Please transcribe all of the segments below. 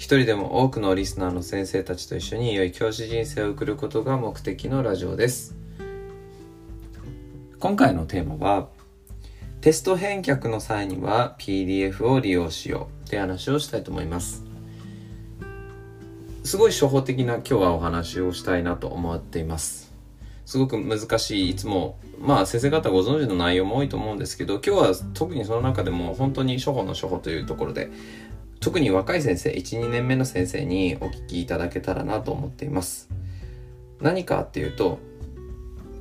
一人でも多くのリスナーの先生たちと一緒に良い教師人生を送ることが目的のラジオです。今回のテーマは、テスト返却の際には PDF を利用しようって話をしたいと思います。すごい初歩的な今日はお話をしたいなと思っています。すごく難しい、いつも、まあ先生方ご存知の内容も多いと思うんですけど、今日は特にその中でも本当に初歩の初歩というところで、特に若い先生、1、2年目の先生にお聞きいただけたらなと思っています。何かっていうと、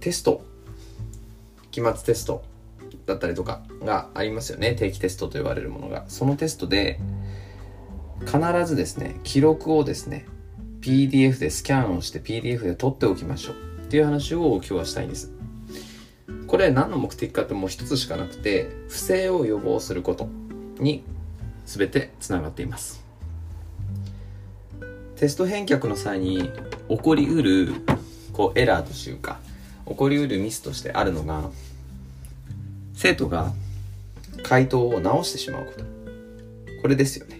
テスト、期末テストだったりとかがありますよね。定期テストと言われるものが。そのテストで、必ずですね、記録をですね、PDF でスキャンをして PDF で取っておきましょうっていう話を今日はしたいんです。これ何の目的かってもう一つしかなくて、不正を予防することに全てつながっています。テスト返却の際に起こりうるこうエラーというか、起こりうるミスとしてあるのが、生徒が回答を直してしまうこと。これですよね。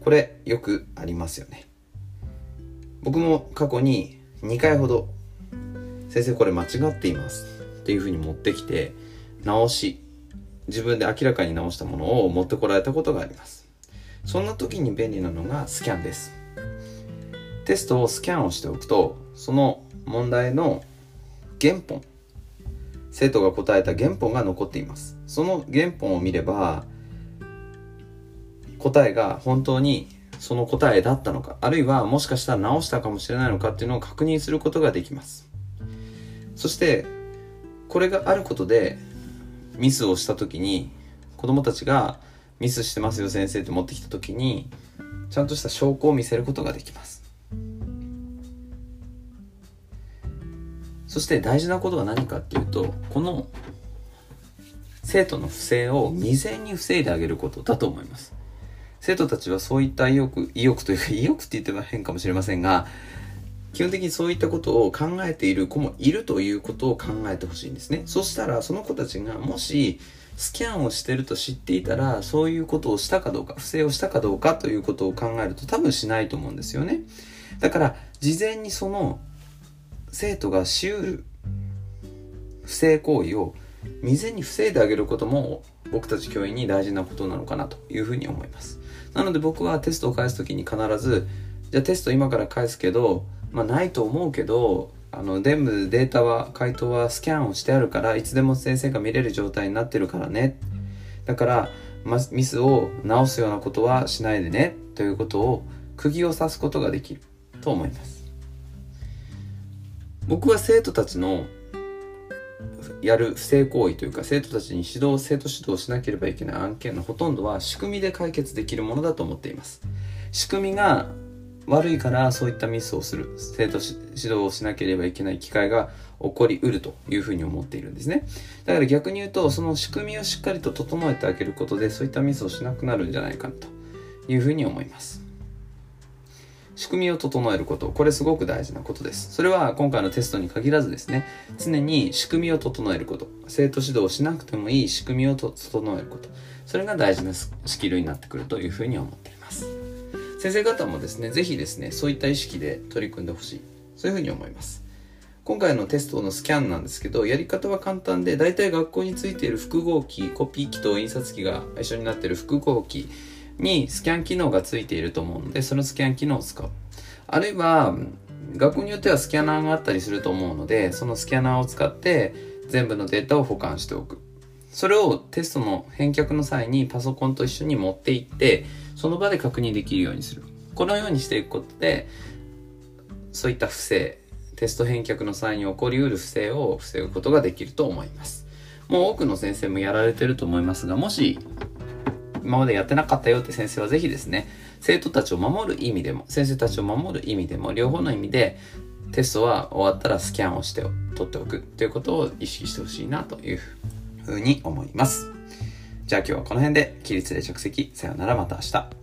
これよくありますよね。僕も過去に2回ほど先生これ間違っていますっていうふうに持ってきて直し自分で明らかに直したものを持ってこられたことがあります。そんな時に便利なのがスキャンです。テストをスキャンをしておくとその問題の原本生徒が答えた原本が残っています。その原本を見れば答えが本当にその答えだったのか、あるいはもしかしたら直したかもしれないのかっていうのを確認することができます。そして、これがあることで、ミスをした時に、子供たちがミスしてますよ先生って持ってきた時に、ちゃんとした証拠を見せることができます。そして大事なことは何かっていうと、この生徒の不正を未然に防いであげることだと思います。生徒たちはそういった意欲、意欲というか意欲って言っては変かもしれませんが、基本的にそういったことを考えている子もいるということを考えてほしいんですね。そしたらその子たちがもしスキャンをしてると知っていたらそういうことをしたかどうか、不正をしたかどうかということを考えると多分しないと思うんですよね。だから事前にその生徒がしうる不正行為を未然に防いであげることも僕たち教員に大事なことなのかなというふうに思います。なので僕はテストを返すときに必ず、じゃあテスト今から返すけど、まあないと思うけど、あの、全部データは、回答はスキャンをしてあるから、いつでも先生が見れる状態になってるからね。だから、ま、ミスを直すようなことはしないでね、ということを釘を刺すことができると思います。僕は生徒たちのやる不正行為というか生徒たちに指導生徒指導しなければいけない案件のほとんどは仕組みで解決できるものだと思っています仕組みが悪いからそういったミスをする生徒指導をしなければいけない機会が起こりうるというふうに思っているんですねだから逆に言うとその仕組みをしっかりと整えてあげることでそういったミスをしなくなるんじゃないかなというふうに思います仕組みを整えること。これすごく大事なことです。それは今回のテストに限らずですね、常に仕組みを整えること。生徒指導をしなくてもいい仕組みを整えること。それが大事なスキルになってくるというふうに思っています。先生方もですね、ぜひですね、そういった意識で取り組んでほしい。そういうふうに思います。今回のテストのスキャンなんですけど、やり方は簡単で、大体学校についている複合機、コピー機と印刷機が一緒になっている複合機、にスキャン機能がついていると思うので、そのスキャン機能を使う。あるいは、学校によってはスキャナーがあったりすると思うので、そのスキャナーを使って全部のデータを保管しておく。それをテストの返却の際にパソコンと一緒に持って行ってその場で確認できるようにする。このようにしていくことでそういった不正テスト返却の際に起こりうる不正を防ぐことができると思います。もう多くの先生もやられてると思いますがもし今までやってなかったよって先生は是非ですね生徒たちを守る意味でも先生たちを守る意味でも両方の意味でテストは終わったらスキャンをして取っておくということを意識してほしいなというふうに思います。じゃあ今日はこの辺で、起立で着席、さよならまた明日。